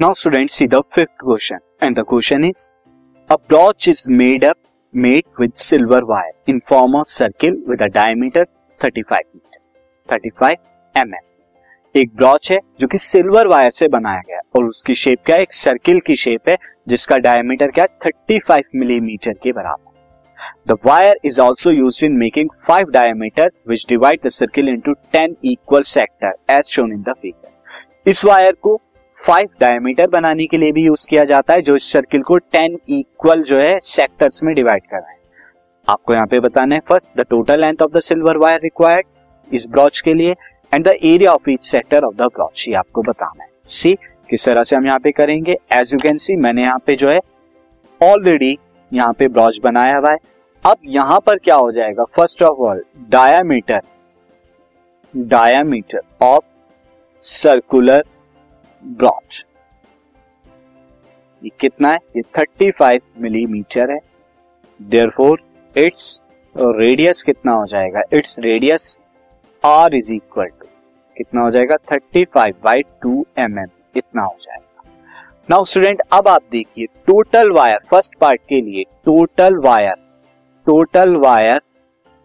Now, students, see the fifth question. And the question is, a brooch is made up, made with silver wire in form of circle with a diameter 35 meter 35 mm. एक brooch है जो कि silver wire से बनाया गया और उसकी shape क्या है? एक सर्किल की शेप है, जिसका डायमीटर क्या है? 35 मिलीमीटर के बराबर the wire is also use in making five diameters which divide the circle into ten equal sector as shown in the figure इस वायर को फाइव डायमीटर बनाने के लिए भी यूज़ किया जाता है, जो इस सर्किल को टेन इक्वल जो है सेक्टर्स में डिवाइड कर रहे हैं। आपको यहाँ पे बताना है, first, the total length of the silver wire required इस ब्रॉच के लिए, and the area of each sector of the brooch, ये आपको बताना है। सी, किस तरह से हम यहाँ पे करेंगे? एज यू कैन सी मैंने यहाँ पे जो है ऑलरेडी यहाँ पे ब्रॉच बनाया हुआ है। अब यहाँ पर क्या हो जाएगा? First of all diameter diameter of circular brooch ये कितना है? ये 35 मिलीमीटर है। देयरफोर इट्स रेडियस कितना हो जाएगा? It's radius r is equal to कितना हो जाएगा? 35 five by two m m इतना हो जाएगा? नाउ स्टूडेंट अब आप देखिए टोटल वायर फ़र्स्ट पार्ट के लिए total wire total wire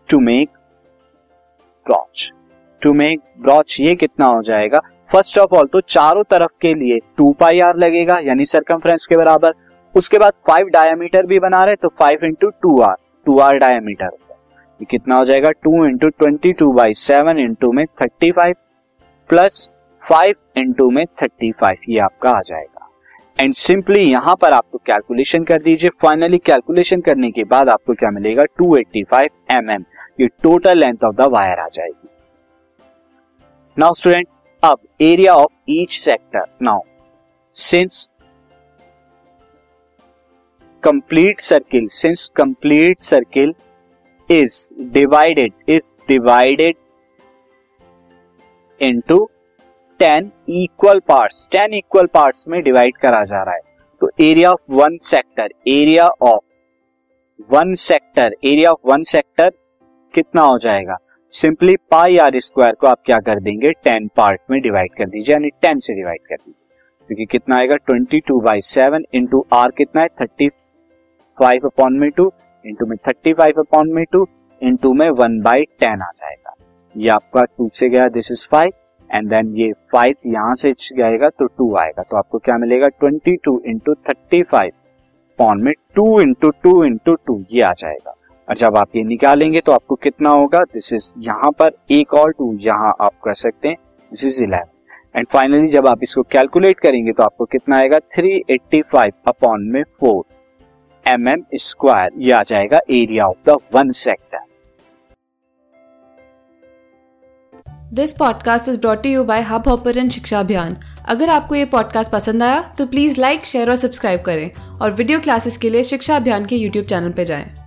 to make brooch to make brooch ये कितना हो जाएगा? फ़र्स्ट ऑफ़ ऑल तो चारों तरफ़ के लिए टू पाई आर लगेगा, यानी सरकमफ्रेंस के बराबर। उसके बाद फाइव डायमीटर भी बना रहे तो five into two r two r diameter ये कितना हो जाएगा? Two into twenty two by seven into में thirty five plus five into में थर्टी फाइव ये आपका आ जाएगा। एंड सिंपली यहाँ पर आपको कैलकुलेशन कर दीजिए। फाइनली कैलकुलेशन करने के बाद आपको क्या मिलेगा? 285 एम mm. ये total length of the wire आ जाएगी। नाउ स्टूडेंट अब area of each sector now since complete circle since complete circle is divided is divided into ten equal parts ten equal parts में divide करा जा रहा है। तो area of one sector area of one sector area of one sector कितना हो जाएगा? Simply pi are square को आप क्या कर देंगे, टेन पार्ट में डिवाइड कर दीजिए, यानी टेन से डिवाइड कर दीजिए। क्योंकि कितना आएगा, twenty two by seven into r कितना है थर्टी फाइव अपॉन में टू इंटू में थर्टी फाइव अपॉन में टू इंटू में वन बाई टेन आ जाएगा। ये आपका टू से गया this is five and then ये फाइव यहाँ से जाएगा तो टू आएगा। तो आपको क्या मिलेगा, twenty two into thirty five upon में two into two into two ये आ जाएगा। जब आप ये निकालेंगे तो आपको कितना होगा? दिस इज़ यहाँ पर एक और टू यहाँ आप कर सकते हैं। This is eleven and finally जब आप इसको कैलकुलेट करेंगे तो आपको कितना आएगा? थ्री एट्टी फाइव अपॉन में फोर एम एम स्क्वायर ये आ जाएगा area of the one sector this podcast is brought you by Hubhopper शिक्षा अभियान अगर आपको ये पॉडकास्ट पसंद आया तो प्लीज़ लाइक शेयर और सब्सक्राइब करें। और वीडियो क्लासेस के लिए शिक्षा अभियान के यूट्यूब चैनल पर जाएँ।